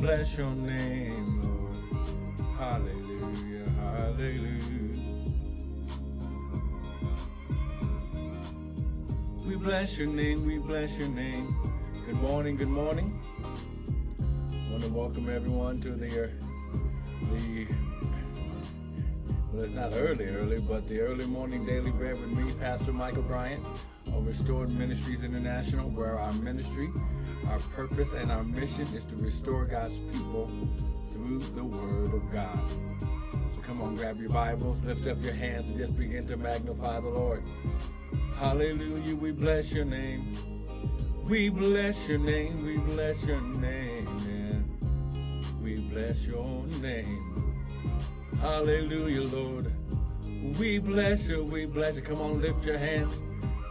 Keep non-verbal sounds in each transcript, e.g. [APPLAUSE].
bless your name, Lord. Hallelujah, hallelujah. We bless your name, we bless your name. Good morning, good morning. I want to welcome everyone to the, uh, the well, it's not early, early, but the early morning daily bread with me, Pastor Michael Bryant of Restored Ministries International, where our ministry, our purpose, and our mission is to restore God's people through the Word of God. So come on, grab your Bibles, lift up your hands, and just begin to magnify the Lord. Hallelujah, we bless your name. We bless your name, we bless your name, we bless your name. Hallelujah, Lord. We bless you, we bless you. Come on, lift your hands.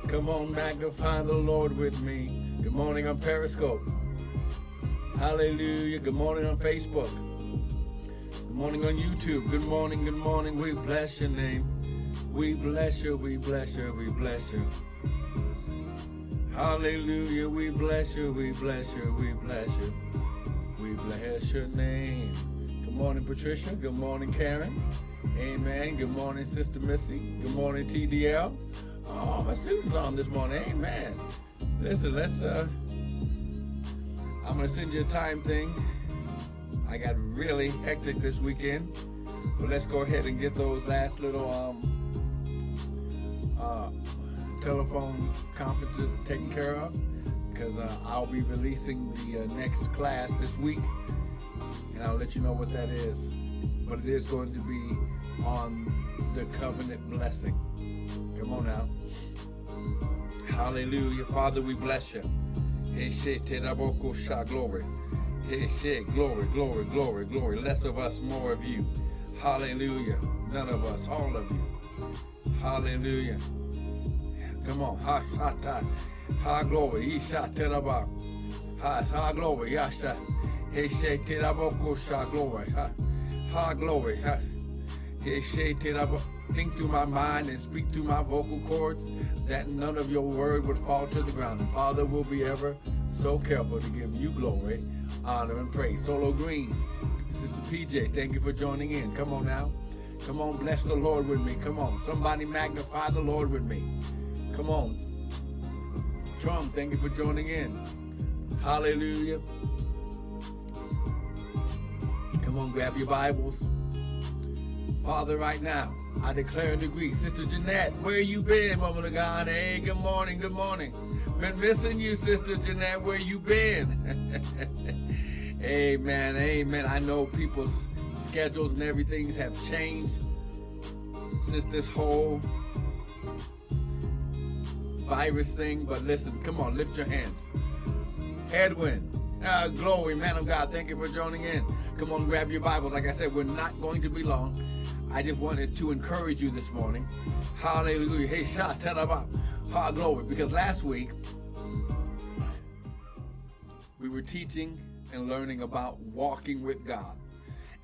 Come on, magnify the Lord with me. Good morning on Periscope. Hallelujah. Good morning on Facebook. Good morning on YouTube. Good morning, good morning. We bless your name. We bless you, we bless you, we bless you. Hallelujah. We bless you, we bless you, we bless you. We bless your name. Good morning, Patricia. Good morning, Karen. Amen. Good morning, Sister Missy. Good morning, TDL. Oh, my students on this morning. Amen. Listen, let's uh I'm gonna send you a time thing. I got really hectic this weekend. But let's go ahead and get those last little um uh telephone conferences taken care of because uh, I'll be releasing the uh, next class this week and I'll let you know what that is. But it is going to be on the covenant blessing. Come on now. Hallelujah. Father, we bless you. Hey, shit, glory. Hey, shit, glory, glory, glory, glory. Less of us, more of you. Hallelujah. None of us, all of you. Hallelujah. Come on. Ha, shata. Ha, glory. Isha, teraba. Ha, ha, glory. Yasha. Hey, shit, glory. Ha, ha, glory. Ha. Think through my mind and speak through my vocal cords that none of your word would fall to the ground. And Father will be ever so careful to give you glory, honor, and praise. Solo Green, Sister PJ, thank you for joining in. Come on now. Come on, bless the Lord with me. Come on. Somebody magnify the Lord with me. Come on. Trump, thank you for joining in. Hallelujah. Come on, grab your Bibles. Father, right now, I declare and decree. Sister Jeanette, where you been, woman of God? Hey, good morning, good morning. Been missing you, Sister Jeanette. Where you been? [LAUGHS] amen, amen. I know people's schedules and everything have changed since this whole virus thing. But listen, come on, lift your hands. Edwin, uh, glory, man of God, thank you for joining in. Come on, grab your Bibles. Like I said, we're not going to be long. I just wanted to encourage you this morning. Hallelujah. Hey, shout about ha glory. Because last week we were teaching and learning about walking with God.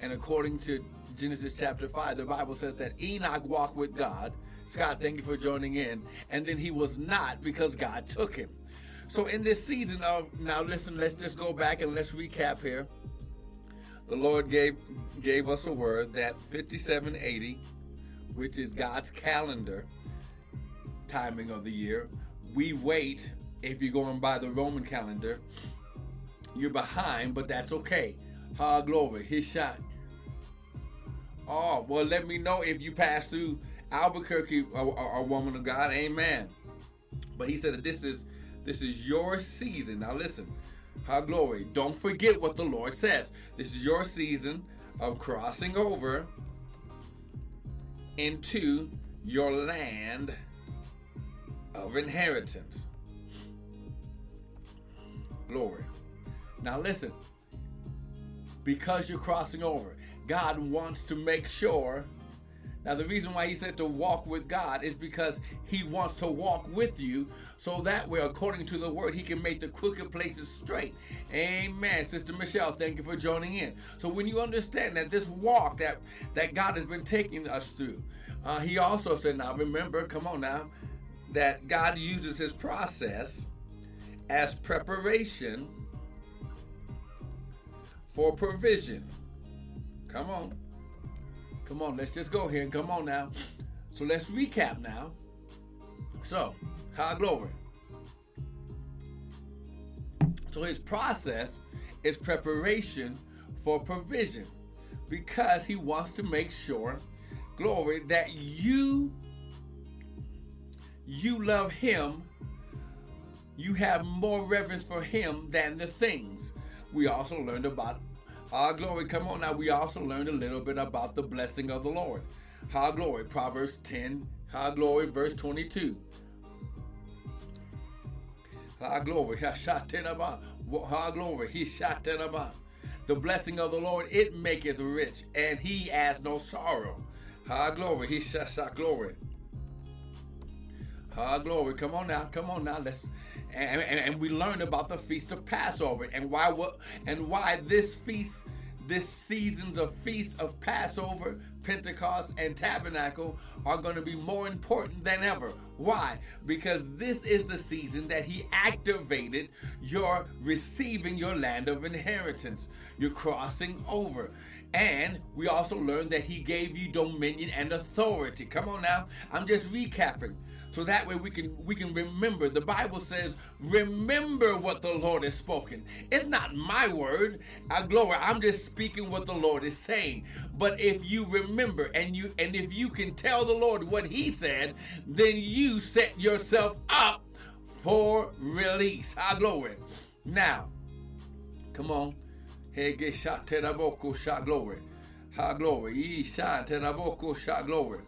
And according to Genesis chapter 5, the Bible says that Enoch walked with God. Scott, thank you for joining in. And then he was not because God took him. So in this season of now listen, let's just go back and let's recap here the Lord gave gave us a word that 5780, which is God's calendar timing of the year, we wait. If you're going by the Roman calendar, you're behind, but that's okay. Ha glory, his shot. Oh, well, let me know if you pass through Albuquerque, a, a, woman of God, amen. But he said that this is this is your season. Now listen, how glory. Don't forget what the Lord says. This is your season of crossing over into your land of inheritance. Glory. Now listen. Because you're crossing over, God wants to make sure now, the reason why he said to walk with God is because he wants to walk with you so that way, according to the word, he can make the crooked places straight. Amen. Sister Michelle, thank you for joining in. So, when you understand that this walk that, that God has been taking us through, uh, he also said, now remember, come on now, that God uses his process as preparation for provision. Come on. Come on, let's just go here. Come on now. So let's recap now. So, high glory. So his process is preparation for provision because he wants to make sure, glory, that you you love him, you have more reverence for him than the things. We also learned about our glory. Come on now, we also learned a little bit about the blessing of the Lord. High glory, Proverbs 10, high glory, verse 22. High glory, high glory, he shot The blessing of the Lord, it maketh rich, and he has no sorrow. High glory, he shot glory. High glory, come on now, come on now, let's and, and, and, we learn about the feast of Passover and why what and why this feast this seasons of feast of Passover, Pentecost, and Tabernacle are going to be more important than ever. Why? Because this is the season that he activated your receiving your land of inheritance. You're crossing over. And we also learned that he gave you dominion and authority. Come on now. I'm just recapping so that way we can we can remember. The bible says remember what the lord has spoken. It's not my word. I glory i'm just speaking what the lord is saying. But if you remember and you and if you can tell the lord what he said then you set yourself up for release. High glory now come on. Hey get shot glory high glory shot glory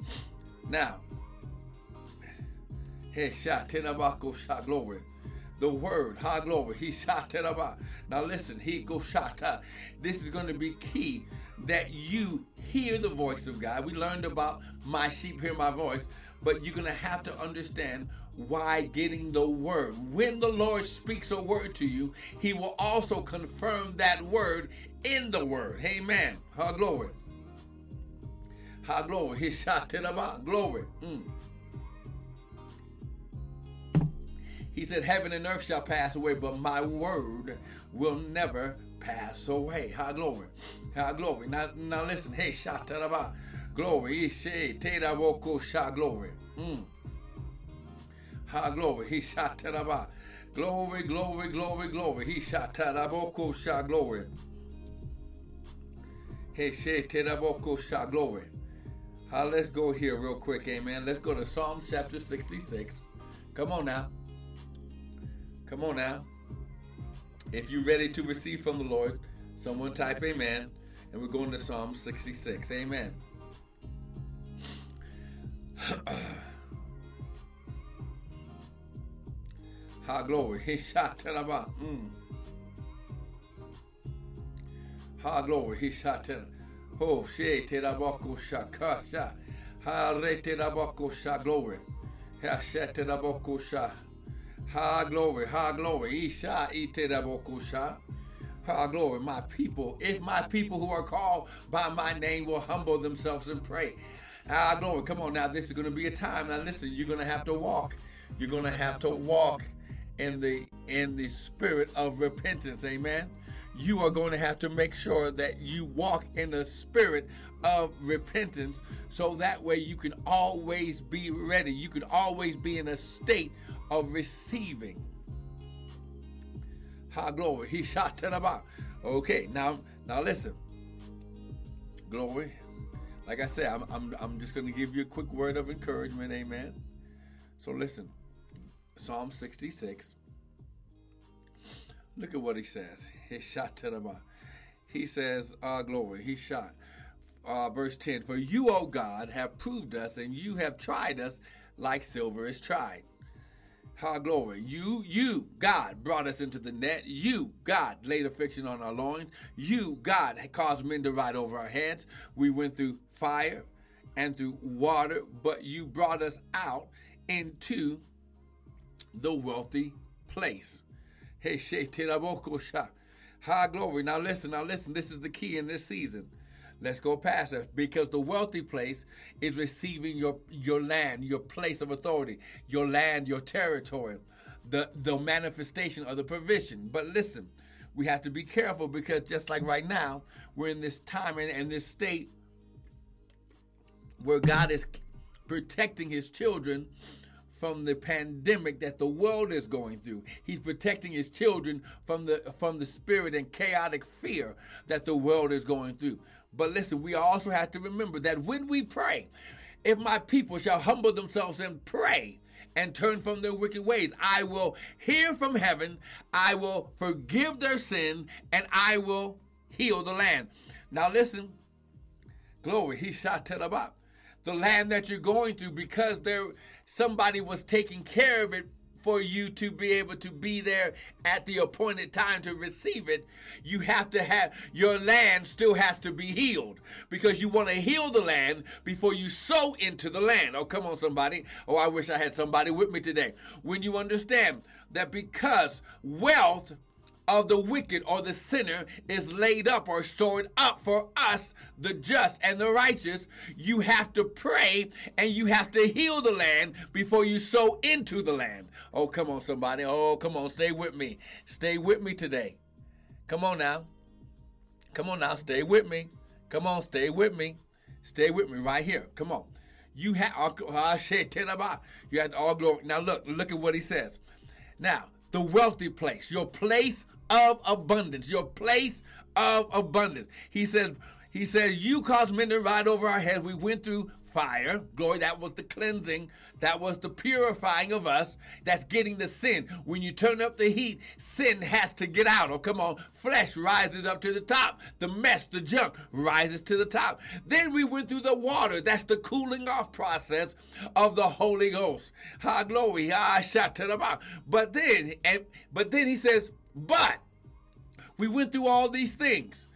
now Hey, shatenabako sha glory. The word, ha glory. He shatenaba. Now listen, he go shata. This is going to be key that you hear the voice of God. We learned about my sheep hear my voice, but you're going to have to understand why getting the word. When the Lord speaks a word to you, he will also confirm that word in the word. Amen. Ha glory. High glory. He shot Glory. Mm. He said, Heaven and earth shall pass away, but my word will never pass away. High glory. High glory. Now, now listen. Hey, shataraba. Glory. Ishe tedavoko sha glory. Mm. High glory. He shataraba. Glory, glory, glory, glory. He shataraboko sha glory. Hey, she tedavoko sha glory. Uh, let's go here real quick, amen. Let's go to Psalm chapter 66. Come on now. Come on now. If you're ready to receive from the Lord, someone type amen. And we're going to Psalm 66. Amen. [SIGHS] Ha glory. [LAUGHS] He shot mm. Ha glory. He shot Oh, she terabako shakasha. Ha re terabako sha glory. Ha she terabako sha. Ha glory, high glory. Isha iterabokusha. Ha glory, my people. If my people who are called by my name will humble themselves and pray. High glory. Come on now. This is going to be a time. Now listen, you're going to have to walk. You're going to have to walk in the in the spirit of repentance. Amen. You are going to have to make sure that you walk in the spirit of repentance so that way you can always be ready. You can always be in a state of receiving. Ha glory. He shot to the bottom. Okay, now now listen. Glory. Like I said, I'm, I'm, I'm just going to give you a quick word of encouragement. Amen. So listen. Psalm 66. Look at what he says. He shot to the bottom. He says, uh, glory. He shot. Uh, verse 10 For you, O God, have proved us, and you have tried us like silver is tried High glory. You, you, God, brought us into the net. You, God, laid affliction on our loins. You, God, caused men to ride over our heads. We went through fire and through water, but you brought us out into the wealthy place. Hey, High glory. Now listen, now listen. This is the key in this season. Let's go past it because the wealthy place is receiving your your land, your place of authority, your land, your territory, the the manifestation of the provision. But listen, we have to be careful because just like right now, we're in this time and, and this state where God is protecting his children from the pandemic that the world is going through. He's protecting his children from the from the spirit and chaotic fear that the world is going through. But listen, we also have to remember that when we pray, if my people shall humble themselves and pray and turn from their wicked ways, I will hear from heaven, I will forgive their sin, and I will heal the land. Now listen, glory, he shot about the land that you're going through because there somebody was taking care of it for you to be able to be there at the appointed time to receive it, you have to have your land still has to be healed because you want to heal the land before you sow into the land. Oh, come on, somebody. Oh, I wish I had somebody with me today. When you understand that because wealth of the wicked or the sinner is laid up or stored up for us, the just and the righteous. You have to pray and you have to heal the land before you sow into the land. Oh, come on, somebody. Oh, come on, stay with me. Stay with me today. Come on now. Come on now, stay with me. Come on, stay with me. Stay with me right here. Come on. You uh, uh, have I said ten about you had all glory. Now look, look at what he says. Now, the wealthy place, your place of abundance, your place of abundance. He says, he says, you caused men to ride over our heads. We went through fire. Glory, that was the cleansing. That was the purifying of us. That's getting the sin. When you turn up the heat, sin has to get out. Oh, come on. Flesh rises up to the top. The mess, the junk rises to the top. Then we went through the water. That's the cooling off process of the Holy Ghost. Ha, glory. Ah, shot to the mouth. But then, and, but then he says, but we went through all these things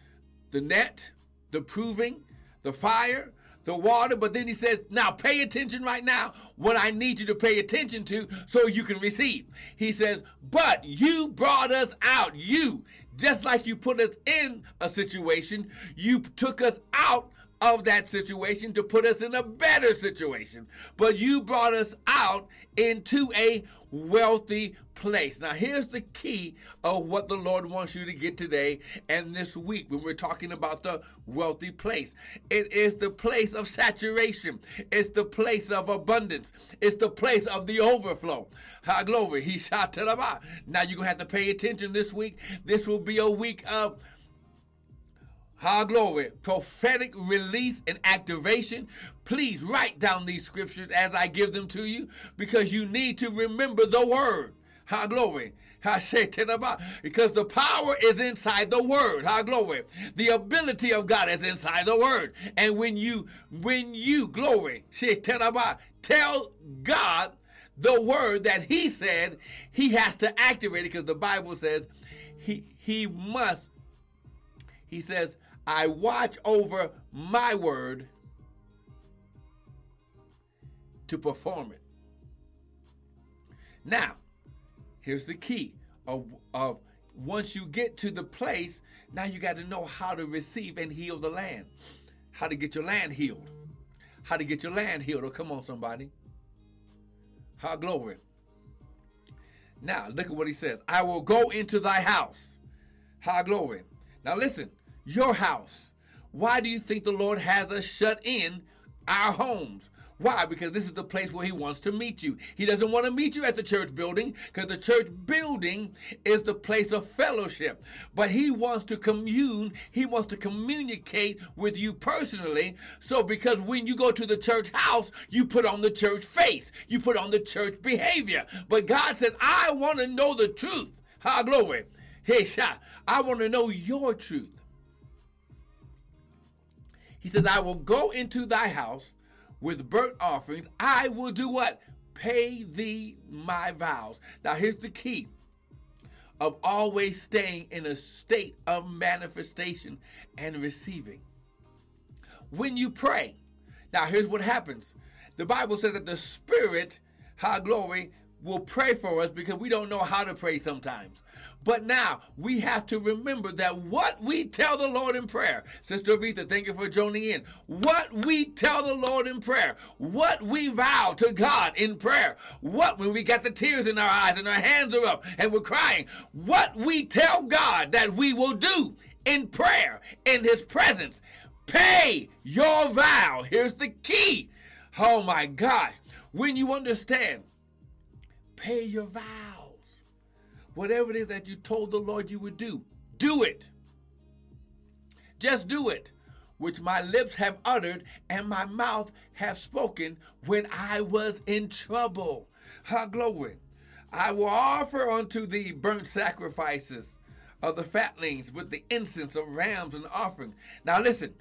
the net, the proving, the fire, the water, but then he says, now pay attention right now, what I need you to pay attention to so you can receive. He says, but you brought us out. You, just like you put us in a situation, you took us out of that situation to put us in a better situation. But you brought us out into a wealthy place. Now, here's the key of what the Lord wants you to get today and this week when we're talking about the wealthy place. It is the place of saturation, it's the place of abundance, it's the place of the overflow. High glory. He shot to the Now, you're going to have to pay attention this week. This will be a week of High glory, prophetic release and activation. Please write down these scriptures as I give them to you because you need to remember the word. High glory. I say Because the power is inside the word. High glory. The ability of God is inside the word. And when you, when you, glory, tell God the word that he said, he has to activate it because the Bible says he, he must, he says, I watch over my word to perform it. Now, here's the key of, of once you get to the place, now you got to know how to receive and heal the land. How to get your land healed. How to get your land healed. Oh, come on, somebody. How glory. Now, look at what he says. I will go into thy house. How glory. Now, listen your house. Why do you think the Lord has us shut in our homes? Why? Because this is the place where he wants to meet you. He doesn't want to meet you at the church building because the church building is the place of fellowship. But he wants to commune, he wants to communicate with you personally. So, because when you go to the church house, you put on the church face, you put on the church behavior. But God says, I want to know the truth. Ha, glory. Hey, I want to know your truth. He says, I will go into thy house with burnt offerings. I will do what? Pay thee my vows. Now, here's the key of always staying in a state of manifestation and receiving. When you pray, now here's what happens the Bible says that the Spirit, high glory, will pray for us because we don't know how to pray sometimes. But now we have to remember that what we tell the Lord in prayer, Sister Aretha, thank you for joining in. What we tell the Lord in prayer, what we vow to God in prayer, what when we got the tears in our eyes and our hands are up and we're crying, what we tell God that we will do in prayer in His presence. Pay your vow. Here's the key. Oh my God. When you understand, pay your vows. Whatever it is that you told the Lord you would do, do it. Just do it, which my lips have uttered and my mouth have spoken when I was in trouble. How glory. I will offer unto thee burnt sacrifices of the fatlings with the incense of rams and offering. Now listen,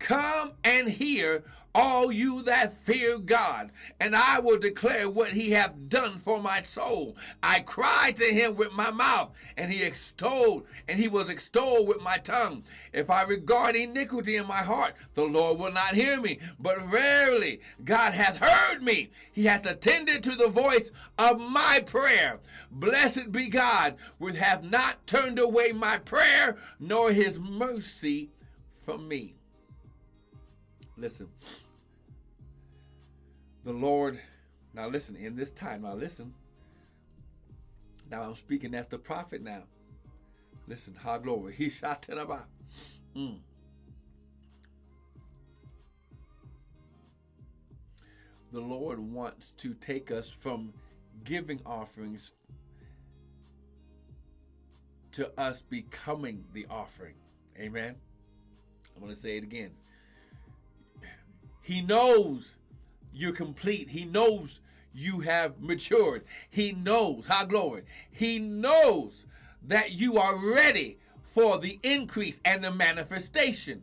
Come and hear, all you that fear God, and I will declare what he hath done for my soul. I cried to him with my mouth, and he extolled, and he was extolled with my tongue. If I regard iniquity in my heart, the Lord will not hear me. But verily, God hath heard me. He hath attended to the voice of my prayer. Blessed be God, which hath not turned away my prayer, nor his mercy from me. Listen. The Lord, now listen, in this time, now listen. Now I'm speaking as the prophet now. Listen, how glory. He shot it about. Mm. The Lord wants to take us from giving offerings to us becoming the offering. Amen. I'm going to say it again. He knows you're complete. He knows you have matured. He knows, high glory. He knows that you are ready for the increase and the manifestation.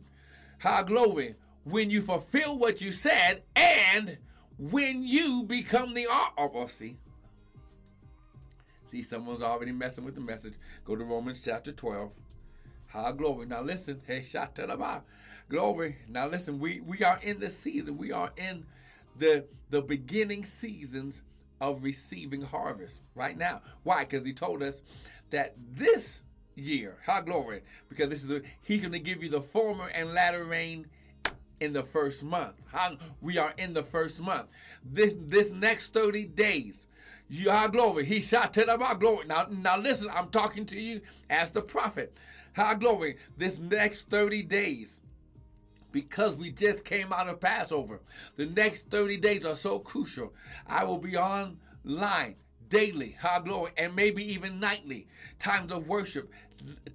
High glory. When you fulfill what you said and when you become the oh, see. See, someone's already messing with the message. Go to Romans chapter 12. High glory. Now listen. Hey, shout to the Glory. Now listen, we, we are in the season. We are in the the beginning seasons of receiving harvest right now. Why? Because he told us that this year, how glory, because this is the he's gonna give you the former and latter rain in the first month. How we are in the first month. This this next 30 days. You are glory. He to them about glory. Now, now listen, I'm talking to you as the prophet. How glory. This next 30 days because we just came out of Passover. The next 30 days are so crucial. I will be online daily, high glory, and maybe even nightly. Times of worship,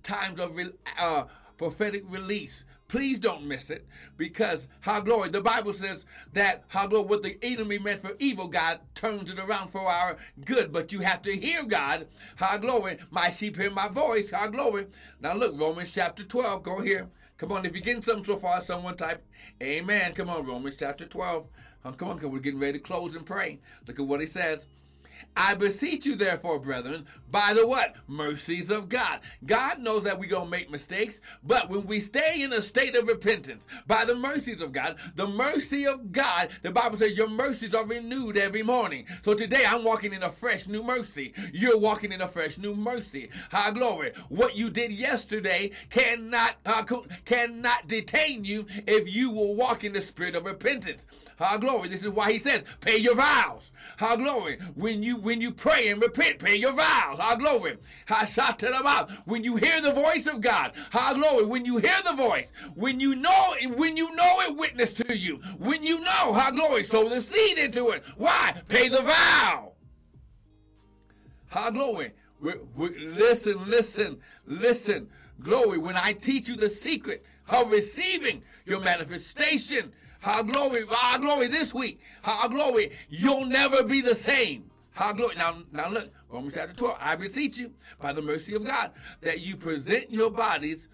times of uh, prophetic release. Please don't miss it because how glory. The Bible says that how glory what the enemy meant for evil, God turns it around for our good. But you have to hear God. How glory. My sheep hear my voice. How glory. Now look, Romans chapter 12. Go here. Come on, if you're getting something so far, someone type Amen. Come on, Romans chapter 12. come on, we're getting ready to close and pray. Look at what he says. I beseech you, therefore, brethren, by the what? Mercies of God. God knows that we're going to make mistakes, but when we stay in a state of repentance, by the mercies of God, the mercy of God, the Bible says your mercies are renewed every morning. So today I'm walking in a fresh new mercy. You're walking in a fresh new mercy. High glory. What you did yesterday cannot uh, cannot detain you if you will walk in the spirit of repentance. High glory. This is why he says, pay your vows. High glory. When you when you pray and repent, pay your vows. High glory. High. When you hear the voice of God, high glory. When you hear the voice, when you know it, when you know it witness to you, when you know, high glory, sow the seed into it. Why? Pay the vow. High glory. we we listen, listen, listen. Glory. When I teach you the secret of receiving your manifestation, how glory, how glory this week. How glory, you'll never be the same. How glory. Now, now look, Romans chapter 12. I beseech you, by the mercy of God, that you present your bodies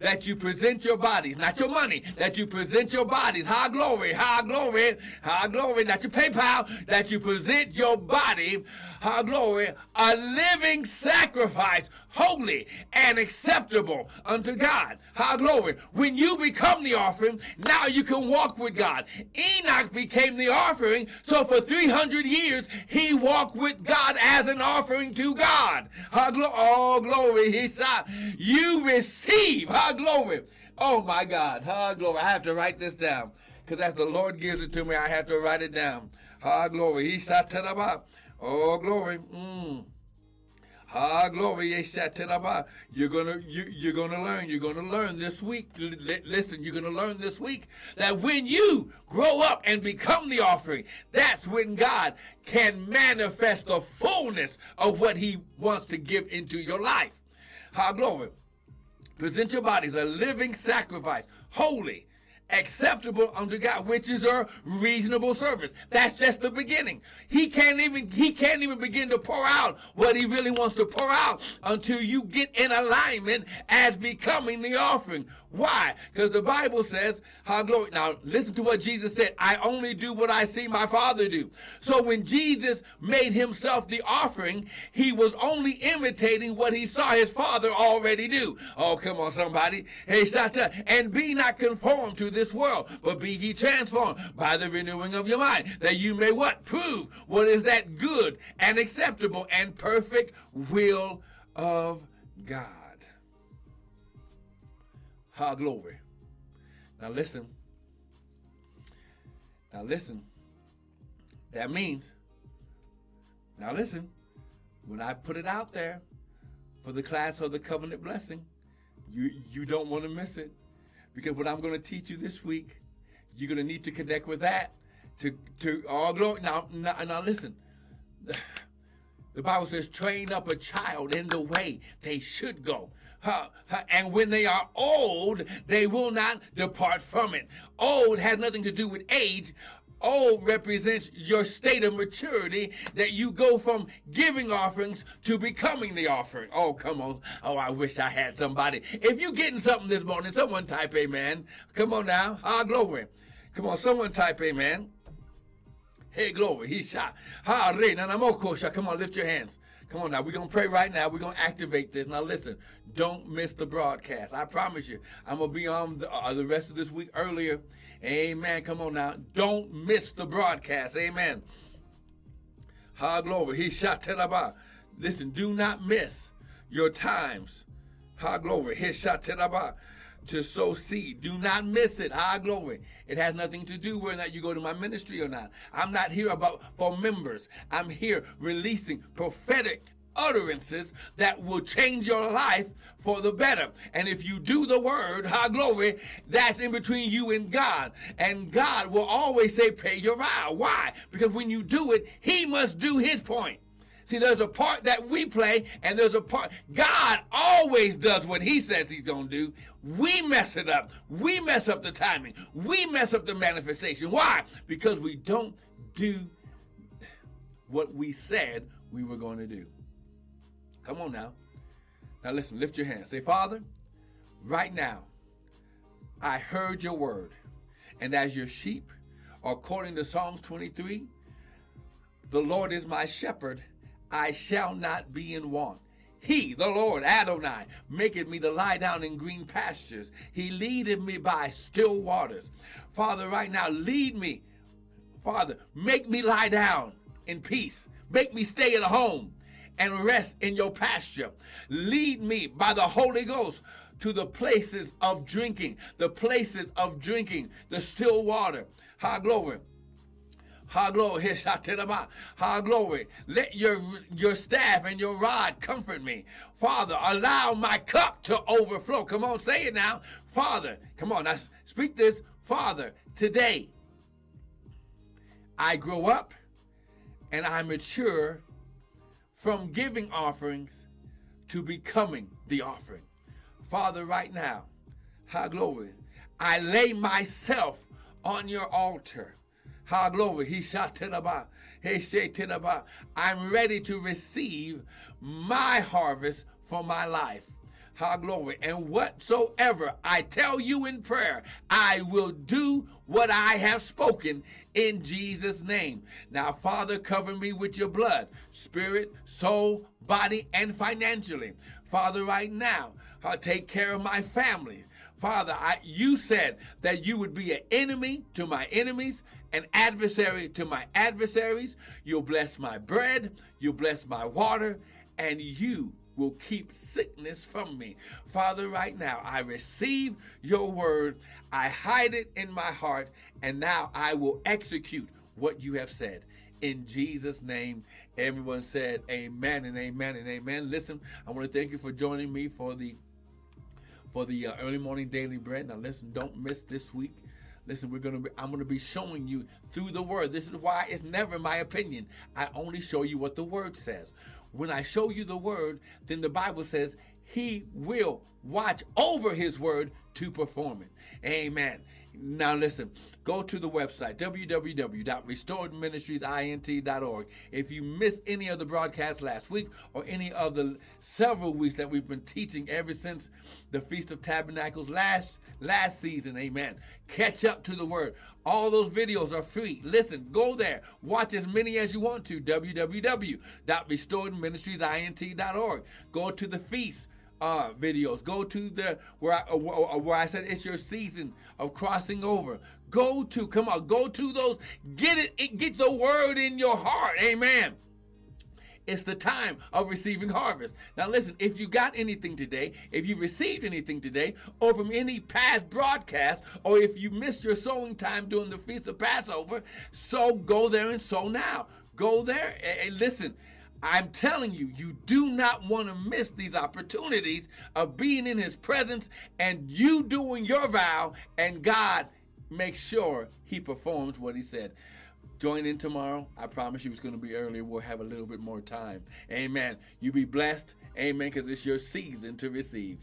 that you present your bodies, not your money, that you present your bodies. High glory, high glory, high glory, not your PayPal, that you present your body, high glory, a living sacrifice, holy and acceptable unto God. High glory. When you become the offering, now you can walk with God. Enoch became the offering, so for 300 years he walked with God as an offering to God. High glo- oh, glory. He said, You receive. High glory. Oh my God. High glory. I have to write this down. Because as the Lord gives it to me, I have to write it down. High glory. Oh, glory. Mm. Ah, glory, you're gonna you, you're gonna learn. You're gonna learn this week. L- listen, you're gonna learn this week that when you grow up and become the offering, that's when God can manifest the fullness of what He wants to give into your life. Ah, glory. Present your bodies a living sacrifice, holy, acceptable unto God, which is a reasonable service. That's just the beginning. He can't even he can't even begin to pour out what he really wants to pour out until you get in alignment as becoming the offering. Why? Because the Bible says, how glory. Now listen to what Jesus said. I only do what I see my Father do. So when Jesus made himself the offering, he was only imitating what he saw his Father already do. Oh, come on, somebody. Hey, Sata, and be not conformed to this world, but be ye transformed by the renewing of your mind, that you may what? Prove what is that good and acceptable and perfect will of God. Ha glory. Now listen. Now listen. That means, now listen, when I put it out there for the class of the covenant blessing, you you don't want to miss it. Because what I'm going to teach you this week, you're going to need to connect with that to to all glory. Now, now, now listen. [SIGHS] The Bible says, train up a child in the way they should go. And when they are old, they will not depart from it. Old has nothing to do with age. Old represents your state of maturity that you go from giving offerings to becoming the offering. Oh, come on. Oh, I wish I had somebody. If you getting something this morning, someone type amen. Come on now. Ah, glory. Come on, someone type amen. Hey, glory. He shot. Ha, re, nanamokosha. Come on, lift your hands. Come on now. We're going to pray right now. We're going to activate this. Now, listen. Don't miss the broadcast. I promise you. I'm going to be on the, uh, the rest of this week earlier. Amen. Come on now. Don't miss the broadcast. Amen. Ha, glory. He shot teraba. Listen, do not miss your times. Ha, glory. He shot teraba to sow seed. Do not miss it. High glory. It has nothing to do whether or not you go to my ministry or not. I'm not here about for members. I'm here releasing prophetic utterances that will change your life for the better. And if you do the word, high glory, that's in between you and God. And God will always say, pay your vow. Why? Because when you do it, he must do his point. See, there's a part that we play, and there's a part. God always does what He says He's going to do. We mess it up. We mess up the timing. We mess up the manifestation. Why? Because we don't do what we said we were going to do. Come on now. Now listen, lift your hands. Say, Father, right now, I heard your word. And as your sheep, according to Psalms 23, the Lord is my shepherd, I shall not be in want. He, the Lord Adonai, maketh me to lie down in green pastures. He leadeth me by still waters. Father, right now, lead me. Father, make me lie down in peace. Make me stay at home and rest in your pasture. Lead me by the Holy Ghost to the places of drinking, the places of drinking, the still water. High glory. High glory. High glory. Let your your staff and your rod comfort me. Father, allow my cup to overflow. Come on, say it now. Father, come on, now speak this. Father, today I grow up and I mature from giving offerings to becoming the offering. Father, right now, high glory, I lay myself on your altar. High glory, he shot tenaba, he say tenaba. I'm ready to receive my harvest for my life. How glory. And whatsoever I tell you in prayer, I will do what I have spoken in Jesus' name. Now, Father, cover me with your blood, spirit, soul, body, and financially. Father, right now, I'll take care of my family. Father, I, you said that you would be an enemy to my enemies, an adversary to my adversaries. You'll bless my bread, you'll bless my water, and you will keep sickness from me. Father, right now, I receive your word, I hide it in my heart, and now I will execute what you have said. In Jesus' name, everyone said amen and amen and amen. Listen, I want to thank you for joining me for the for the uh, early morning daily bread. Now listen, don't miss this week. Listen, we're gonna be, I'm gonna be showing you through the word. This is why it's never my opinion. I only show you what the word says. When I show you the word, then the Bible says he will watch over his word to perform it. Amen. Now, listen, go to the website, www.restoredministriesint.org. If you missed any of the broadcasts last week or any of the several weeks that we've been teaching ever since the Feast of Tabernacles last last season, amen. Catch up to the word. All those videos are free. Listen, go there. Watch as many as you want to. www.restoredministriesint.org. Go to the feast uh, videos. Go to the where I, uh, uh, where I said it's your season of crossing over. Go to come on, go to those. Get it, it get the word in your heart. Amen. It's the time of receiving harvest. Now, listen, if you got anything today, if you received anything today, or from any past broadcast, or if you missed your sowing time during the Feast of Passover, so go there and sow now. Go there and listen. I'm telling you, you do not want to miss these opportunities of being in his presence and you doing your vow and God makes sure he performs what he said. Join in tomorrow. I promise you it's going to be early. We'll have a little bit more time. Amen. You be blessed. Amen. Because it's your season to receive.